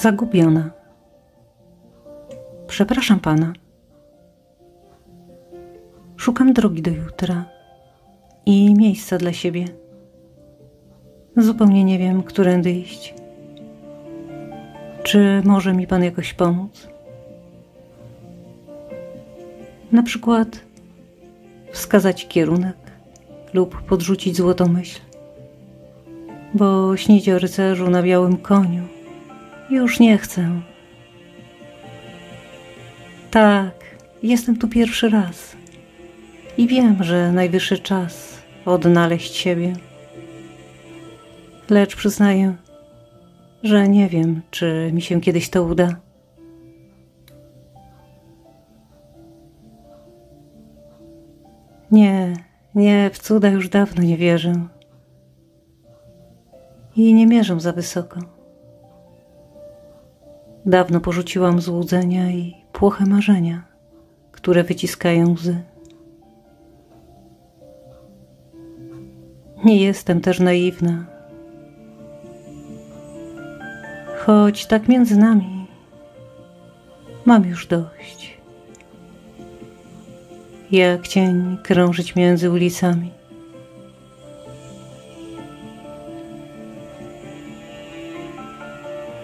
Zagubiona. Przepraszam pana. Szukam drogi do jutra i miejsca dla siebie. Zupełnie nie wiem, którędy iść. Czy może mi pan jakoś pomóc? Na przykład wskazać kierunek lub podrzucić złotą myśl. Bo śnić o rycerzu na białym koniu już nie chcę. Tak, jestem tu pierwszy raz i wiem, że najwyższy czas odnaleźć siebie. Lecz przyznaję, że nie wiem, czy mi się kiedyś to uda. Nie, nie, w cuda już dawno nie wierzę. I nie mierzę za wysoko. Dawno porzuciłam złudzenia i płoche marzenia, które wyciskają łzy. Nie jestem też naiwna. Choć tak między nami mam już dość. Jak cień krążyć między ulicami.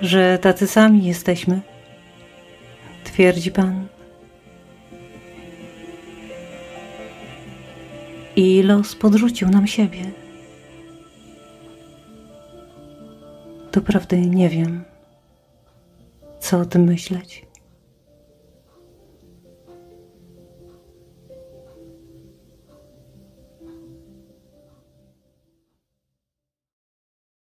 Że tacy sami jesteśmy, twierdzi Pan. I los podrzucił nam siebie. Doprawdy nie wiem, co o tym myśleć.